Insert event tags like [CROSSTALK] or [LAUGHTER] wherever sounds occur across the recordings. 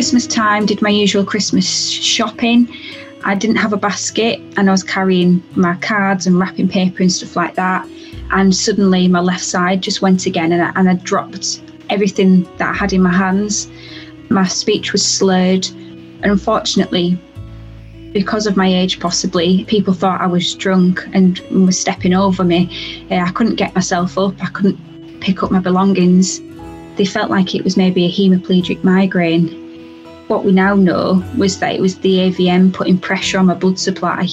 Christmas time, did my usual Christmas shopping. I didn't have a basket and I was carrying my cards and wrapping paper and stuff like that. And suddenly my left side just went again and I, and I dropped everything that I had in my hands. My speech was slurred. And unfortunately, because of my age, possibly, people thought I was drunk and was stepping over me. I couldn't get myself up, I couldn't pick up my belongings. They felt like it was maybe a hemiplegic migraine. What we now know was that it was the AVM putting pressure on my blood supply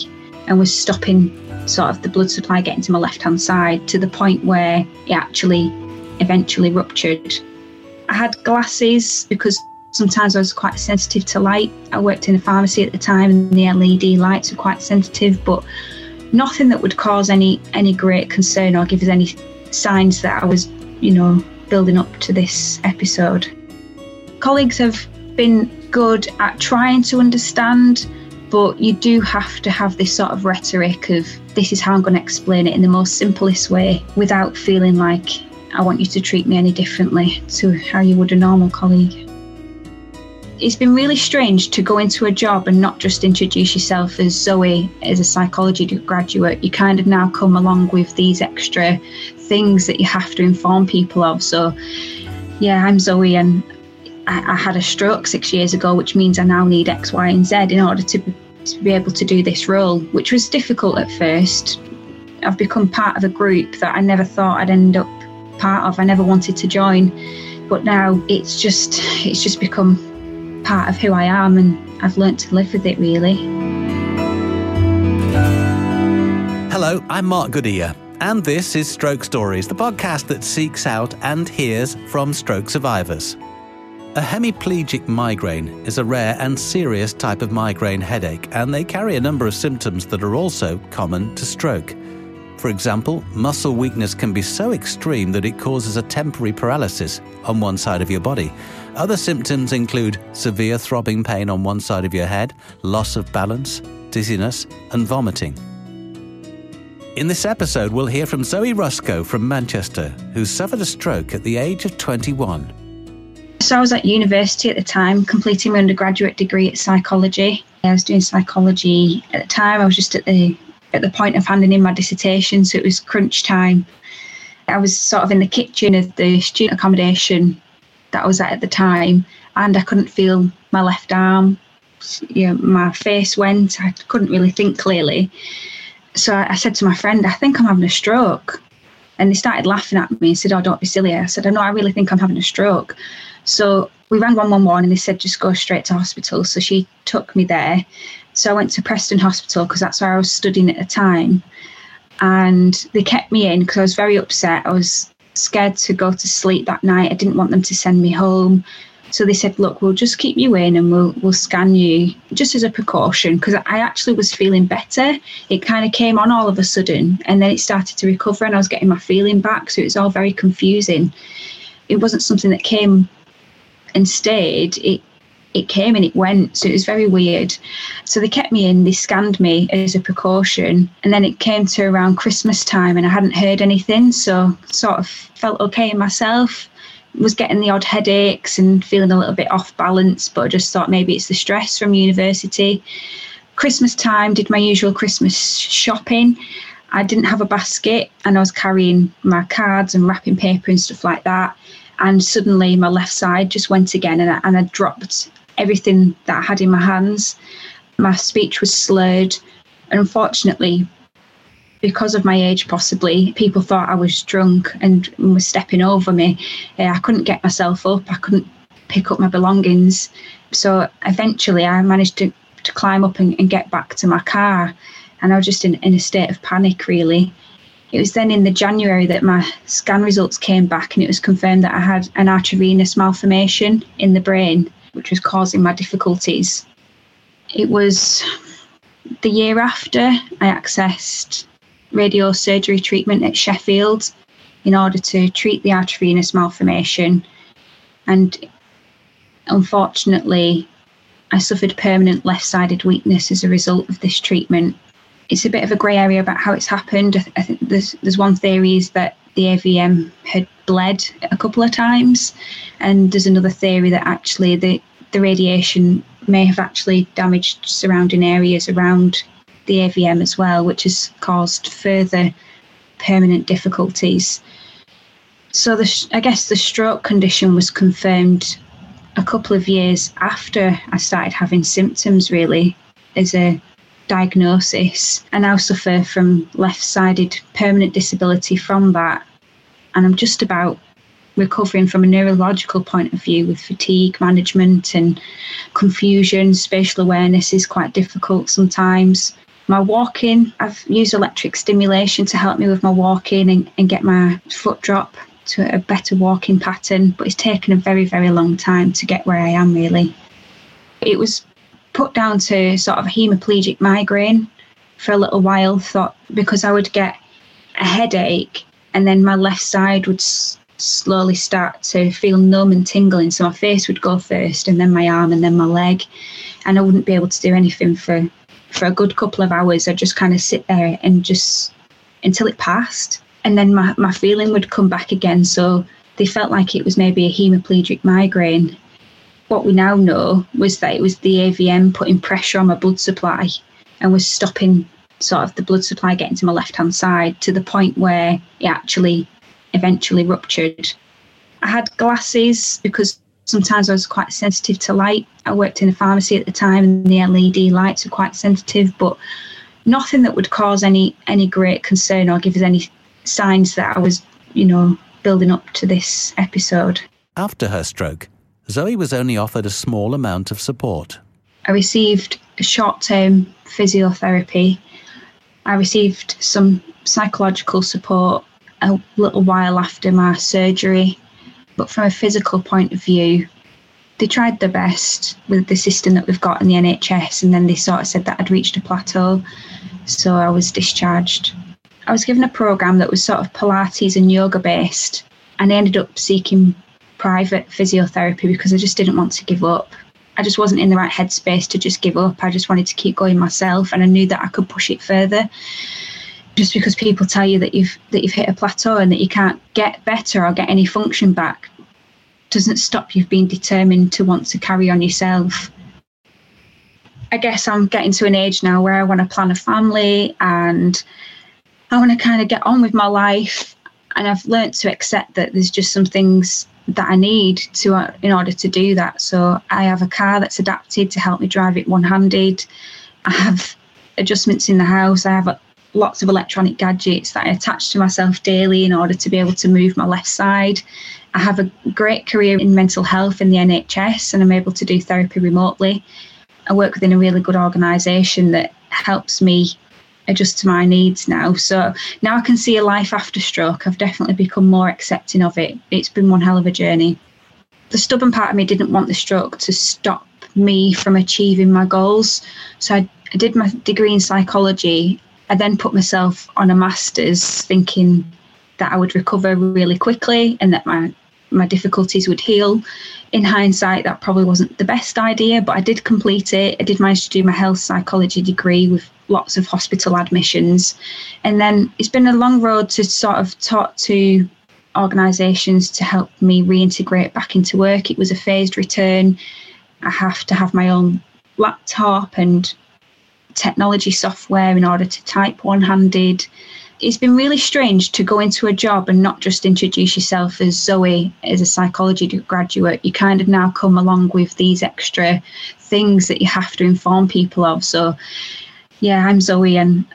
and was stopping sort of the blood supply getting to my left hand side to the point where it actually eventually ruptured. I had glasses because sometimes I was quite sensitive to light. I worked in a pharmacy at the time and the LED lights were quite sensitive, but nothing that would cause any any great concern or give us any signs that I was, you know, building up to this episode. Colleagues have been good at trying to understand, but you do have to have this sort of rhetoric of this is how I'm going to explain it in the most simplest way without feeling like I want you to treat me any differently to how you would a normal colleague. It's been really strange to go into a job and not just introduce yourself as Zoe as a psychology graduate. You kind of now come along with these extra things that you have to inform people of. So, yeah, I'm Zoe and I, I had a stroke six years ago, which means I now need X, Y, and Z in order to, be able to do this role, which was difficult at first. I've become part of a group that I never thought I'd end up part of. I never wanted to join, but now it's just it's just become part of who I am, and I've learnt to live with it really. Hello, I'm Mark Goodyear, and this is Stroke Stories, the podcast that seeks out and hears from stroke survivors. A hemiplegic migraine is a rare and serious type of migraine headache, and they carry a number of symptoms that are also common to stroke. For example, muscle weakness can be so extreme that it causes a temporary paralysis on one side of your body. Other symptoms include severe throbbing pain on one side of your head, loss of balance, dizziness, and vomiting. In this episode, we'll hear from Zoe Rusco from Manchester, who suffered a stroke at the age of 21. So I was at university at the time, completing my undergraduate degree at psychology. I was doing psychology at the time. I was just at the at the point of handing in my dissertation, so it was crunch time. I was sort of in the kitchen of the student accommodation that I was at at the time, and I couldn't feel my left arm. You know, my face went. I couldn't really think clearly. So I, I said to my friend, "I think I'm having a stroke." And they started laughing at me and said, Oh, don't be silly. I said, know, I really think I'm having a stroke. So we rang 111 and they said, just go straight to hospital. So she took me there. So I went to Preston Hospital because that's where I was studying at the time. And they kept me in because I was very upset. I was scared to go to sleep that night. I didn't want them to send me home. So they said, "Look, we'll just keep you in and we'll we'll scan you just as a precaution because I actually was feeling better. It kind of came on all of a sudden, and then it started to recover, and I was getting my feeling back. So it was all very confusing. It wasn't something that came and stayed. It it came and it went. So it was very weird. So they kept me in, they scanned me as a precaution. And then it came to around Christmas time and I hadn't heard anything. So sort of felt okay myself. Was getting the odd headaches and feeling a little bit off balance, but I just thought maybe it's the stress from university. Christmas time, did my usual Christmas shopping. I didn't have a basket and I was carrying my cards and wrapping paper and stuff like that. And suddenly my left side just went again and I, and I dropped everything that I had in my hands. My speech was slurred. And unfortunately, because of my age, possibly, people thought I was drunk and was stepping over me. Uh, I couldn't get myself up, I couldn't pick up my belongings. So eventually, I managed to, to climb up and, and get back to my car. And I was just in, in a state of panic, really. It was then in the January that my scan results came back and it was confirmed that I had an arteriovenous malformation in the brain which was causing my difficulties. It was the year after I accessed radiosurgery treatment at Sheffield in order to treat the arteriovenous malformation. And unfortunately, I suffered permanent left sided weakness as a result of this treatment. It's a bit of a grey area about how it's happened. I, th- I think there's, there's one theory is that the AVM had bled a couple of times, and there's another theory that actually the the radiation may have actually damaged surrounding areas around the AVM as well, which has caused further permanent difficulties. So the, I guess the stroke condition was confirmed a couple of years after I started having symptoms, really, as a diagnosis. I now suffer from left sided permanent disability from that. And I'm just about recovering from a neurological point of view with fatigue management and confusion. Spatial awareness is quite difficult sometimes. My walking, I've used electric stimulation to help me with my walking and, and get my foot drop to a better walking pattern, but it's taken a very, very long time to get where I am really. It was put down to sort of a hemiplegic migraine for a little while, thought because I would get a headache and then my left side would s- slowly start to feel numb and tingling. So my face would go first and then my arm and then my leg. And I wouldn't be able to do anything for, for a good couple of hours. I'd just kind of sit there and just until it passed and then my, my feeling would come back again. So they felt like it was maybe a hemiplegic migraine. What we now know was that it was the AVM putting pressure on my blood supply and was stopping sort of the blood supply getting to my left hand side to the point where it actually eventually ruptured. I had glasses because sometimes I was quite sensitive to light. I worked in a pharmacy at the time and the LED lights were quite sensitive, but nothing that would cause any any great concern or give us any signs that I was, you know, building up to this episode. After her stroke, Zoe was only offered a small amount of support. I received short term physiotherapy. I received some psychological support a little while after my surgery. But from a physical point of view, they tried their best with the system that we've got in the NHS, and then they sort of said that I'd reached a plateau. So I was discharged. I was given a program that was sort of Pilates and yoga based, and I ended up seeking private physiotherapy because I just didn't want to give up. I just wasn't in the right headspace to just give up. I just wanted to keep going myself, and I knew that I could push it further. Just because people tell you that you've that you've hit a plateau and that you can't get better or get any function back, doesn't stop you being determined to want to carry on yourself. I guess I'm getting to an age now where I want to plan a family and I want to kind of get on with my life. And I've learned to accept that there's just some things that I need to uh, in order to do that. So I have a car that's adapted to help me drive it one-handed. I have adjustments in the house. I have lots of electronic gadgets that I attach to myself daily in order to be able to move my left side. I have a great career in mental health in the NHS and I'm able to do therapy remotely. I work within a really good organisation that helps me adjust to my needs now. So now I can see a life after stroke. I've definitely become more accepting of it. It's been one hell of a journey. The stubborn part of me didn't want the stroke to stop me from achieving my goals. So I, I did my degree in psychology. I then put myself on a master's thinking that I would recover really quickly and that my my difficulties would heal. In hindsight, that probably wasn't the best idea, but I did complete it. I did manage to do my health psychology degree with lots of hospital admissions. And then it's been a long road to sort of talk to organisations to help me reintegrate back into work. It was a phased return. I have to have my own laptop and technology software in order to type one handed. It's been really strange to go into a job and not just introduce yourself as Zoe, as a psychology graduate. You kind of now come along with these extra things that you have to inform people of. So yeah, I'm Zoe, and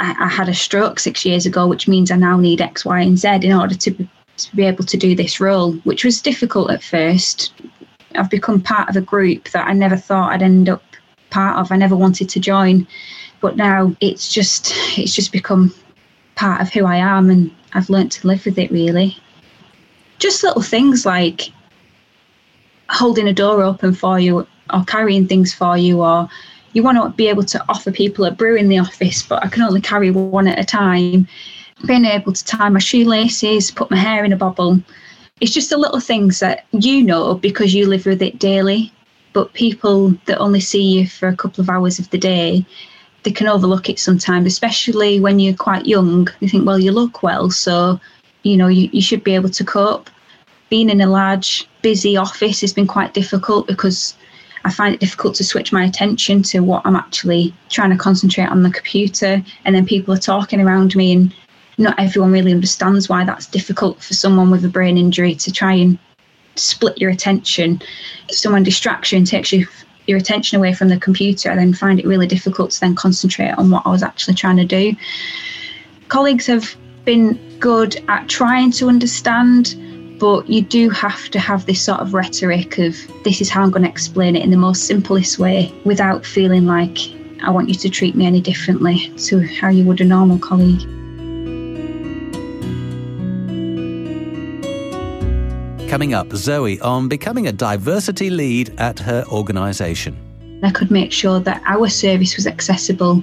I, I, had a stroke six years ago, which means I now need X, Y, and Z in order to be, to be able to do this role, which was difficult at first. I've become part of a group that I never thought I'd end up part of. I never wanted to join, but now it's just it's just become part of who I am, and I've learnt to live with it. Really, just little things like holding a door open for you, or carrying things for you, or you want to be able to offer people a brew in the office, but I can only carry one at a time. Being able to tie my shoelaces, put my hair in a bobble. It's just the little things that you know because you live with it daily. But people that only see you for a couple of hours of the day, they can overlook it sometimes, especially when you're quite young. They think, well, you look well, so you know you, you should be able to cope. Being in a large, busy office has been quite difficult because I find it difficult to switch my attention to what I'm actually trying to concentrate on the computer. And then people are talking around me, and not everyone really understands why that's difficult for someone with a brain injury to try and split your attention. If someone distracts you and takes you your attention away from the computer, I then find it really difficult to then concentrate on what I was actually trying to do. Colleagues have been good at trying to understand, but you do have to have this sort of rhetoric of this is how I'm going to explain it in the most simplest way without feeling like I want you to treat me any differently to how you would a normal colleague. Coming up, Zoe on becoming a diversity lead at her organisation. I could make sure that our service was accessible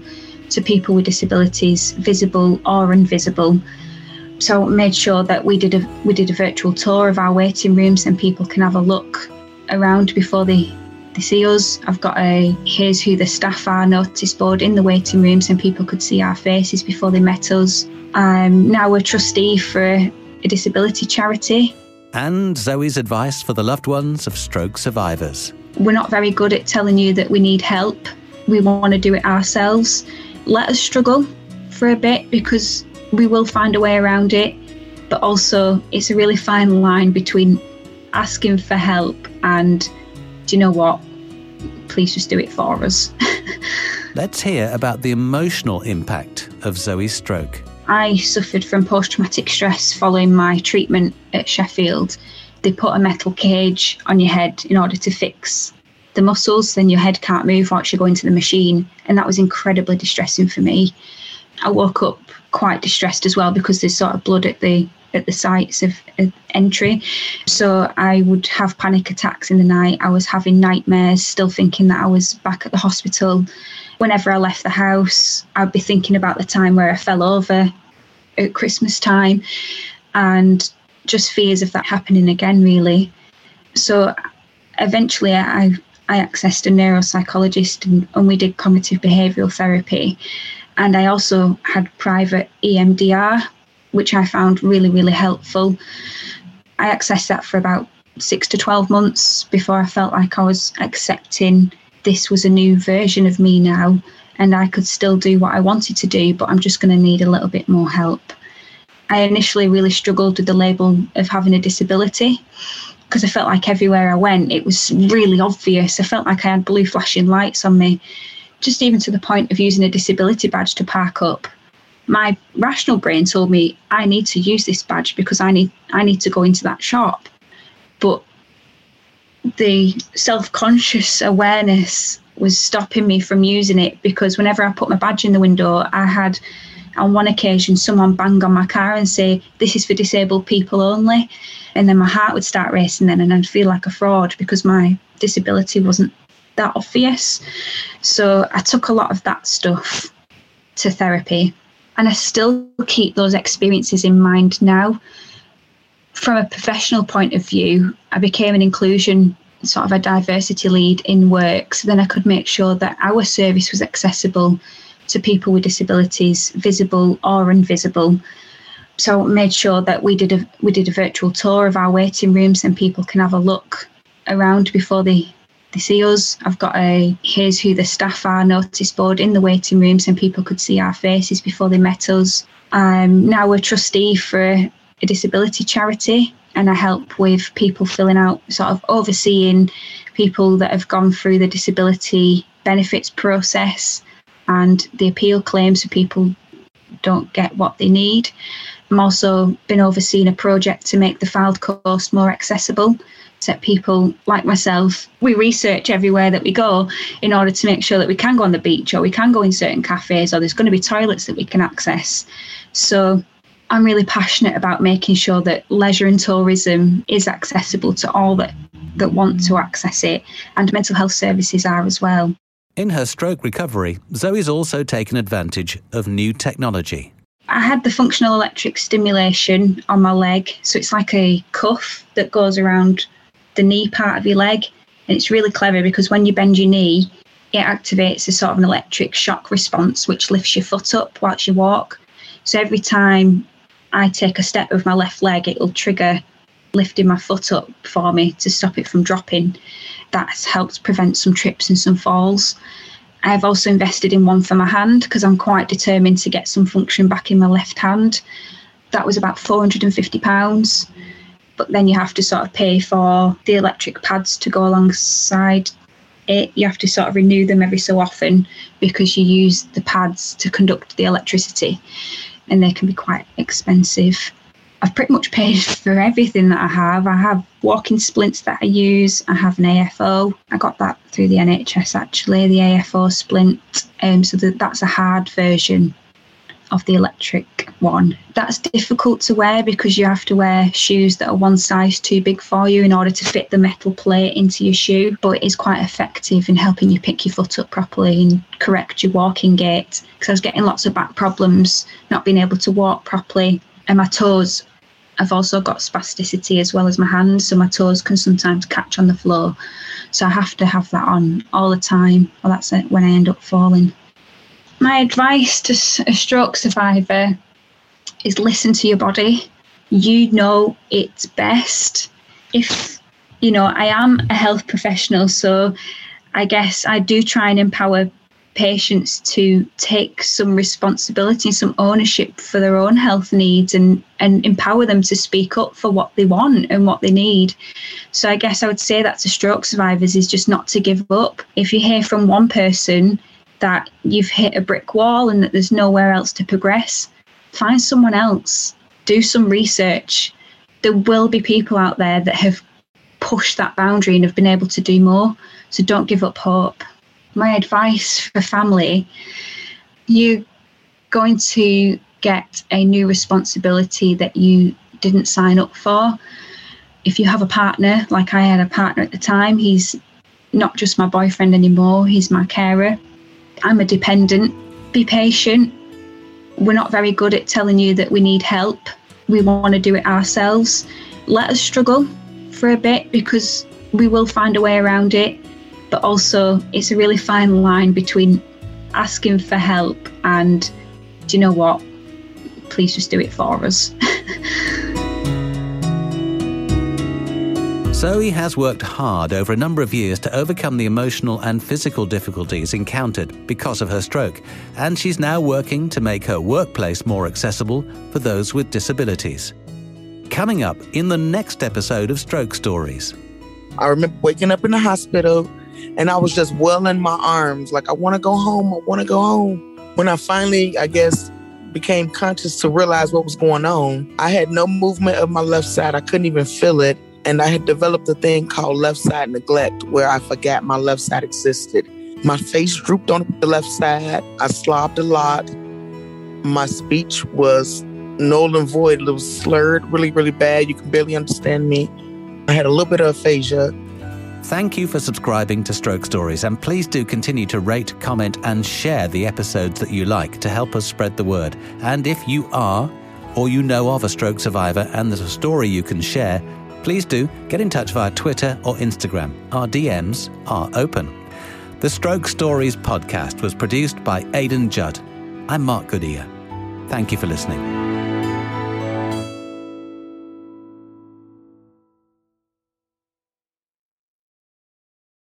to people with disabilities, visible or invisible. So made sure that we did a we did a virtual tour of our waiting rooms and people can have a look around before they they see us. I've got a here's who the staff are notice board in the waiting rooms and people could see our faces before they met us. I'm now a trustee for a, a disability charity and Zoe's advice for the loved ones of stroke survivors. We're not very good at telling you that we need help. We want to do it ourselves. Let us struggle for a bit because we will find a way around it. But also, it's a really fine line between asking for help and, do you know what? Please just do it for us. [LAUGHS] Let's hear about the emotional impact of Zoe's stroke. I suffered from post traumatic stress following my treatment at Sheffield. They put a metal cage on your head in order to fix the muscles, then your head can't move once you go into the machine. And that was incredibly distressing for me. I woke up quite distressed as well because there's sort of blood at the at the sites of, entry. So I would have panic attacks in the night. I was having nightmares, still thinking that I was back at the hospital whenever I left the house, I'd be thinking about the time where I fell over at Christmas time and just fears of that happening again, really. So eventually I, I accessed a neuropsychologist and, and we did cognitive behavioural therapy. And I also had private EMDR, which I found really, really helpful. I accessed that for about six to 12 months before I felt like I was accepting this was a new version of me now and I could still do what I wanted to do, but I'm just going to need a little bit more help. I initially really struggled with the label of having a disability because I felt like everywhere I went, it was really obvious. I felt like I had blue flashing lights on me, just even to the point of using a disability badge to park up. My rational brain told me I need to use this badge because I need I need to go into that shop. But the self conscious awareness was stopping me from using it because whenever I put my badge in the window, I had on one occasion someone bang on my car and say, This is for disabled people only. And then my heart would start racing then and I'd feel like a fraud because my disability wasn't that obvious. So I took a lot of that stuff to therapy. And I still keep those experiences in mind now from a professional point of view, I became an inclusion sort of a diversity lead in work. So then I could make sure that our service was accessible to people with disabilities, visible or invisible. So I made sure that we did a we did a virtual tour of our waiting rooms and people can have a look around before they they see us. I've got a here's who the staff are notice board in the waiting rooms and people could see our faces before they met us. I'm now a trustee for a disability charity and I help with people filling out, sort of overseeing people that have gone through the disability benefits process and the appeal claims so people don't get what they need. I'm also been overseeing a project to make the Fylde coast more accessible that people like myself, we research everywhere that we go in order to make sure that we can go on the beach or we can go in certain cafes or there's going to be toilets that we can access. So I'm really passionate about making sure that leisure and tourism is accessible to all that, that want to access it, and mental health services are as well. In her stroke recovery, Zoe's also taken advantage of new technology. I had the functional electric stimulation on my leg, so it's like a cuff that goes around the knee part of your leg. And it's really clever because when you bend your knee, it activates a sort of an electric shock response, which lifts your foot up whilst you walk. So every time I take a step with my left leg, it will trigger lifting my foot up for me to stop it from dropping. That's helped prevent some trips and some falls. I've also invested in one for my hand because I'm quite determined to get some function back in my left hand. That was about £450. But then you have to sort of pay for the electric pads to go alongside it. You have to sort of renew them every so often because you use the pads to conduct the electricity and they can be quite expensive. I've pretty much paid [LAUGHS] for everything that I have. I have walking splints that I use. I have an AFO. I got that through the NHS actually, the AFO splint. Um, so that, that's a hard version of the electric one. That's difficult to wear because you have to wear shoes that are one size too big for you in order to fit the metal plate into your shoe. But it is quite effective in helping you pick your foot up properly and correct your walking gait. Because I was getting lots of back problems, not being able to walk properly, and my toes. I've also got spasticity as well as my hands, so my toes can sometimes catch on the floor. So I have to have that on all the time, or that's when I end up falling. My advice to a stroke survivor is listen to your body. You know it's best. If, you know, I am a health professional, so I guess I do try and empower patients to take some responsibility and some ownership for their own health needs and, and empower them to speak up for what they want and what they need. So I guess I would say that to stroke survivors is just not to give up. If you hear from one person that you've hit a brick wall and that there's nowhere else to progress, find someone else, do some research. There will be people out there that have pushed that boundary and have been able to do more. So don't give up hope. My advice for family you're going to get a new responsibility that you didn't sign up for. If you have a partner, like I had a partner at the time, he's not just my boyfriend anymore, he's my carer. I'm a dependent. Be patient. We're not very good at telling you that we need help. We want to do it ourselves. Let us struggle for a bit because we will find a way around it. But also, it's a really fine line between asking for help and, do you know what? Please just do it for us. [LAUGHS] Zoe has worked hard over a number of years to overcome the emotional and physical difficulties encountered because of her stroke, and she's now working to make her workplace more accessible for those with disabilities. Coming up in the next episode of Stroke Stories. I remember waking up in the hospital and I was just welling my arms like, I want to go home, I want to go home. When I finally, I guess, became conscious to realize what was going on, I had no movement of my left side. I couldn't even feel it. And I had developed a thing called left side neglect where I forgot my left side existed. My face drooped on the left side. I slobbed a lot. My speech was null and void. It was slurred really, really bad. You can barely understand me. I had a little bit of aphasia. Thank you for subscribing to Stroke Stories, and please do continue to rate, comment, and share the episodes that you like to help us spread the word. And if you are, or you know of a stroke survivor and there's a story you can share, please do get in touch via Twitter or Instagram. Our DMs are open. The Stroke Stories podcast was produced by Aidan Judd. I'm Mark Goodyear. Thank you for listening.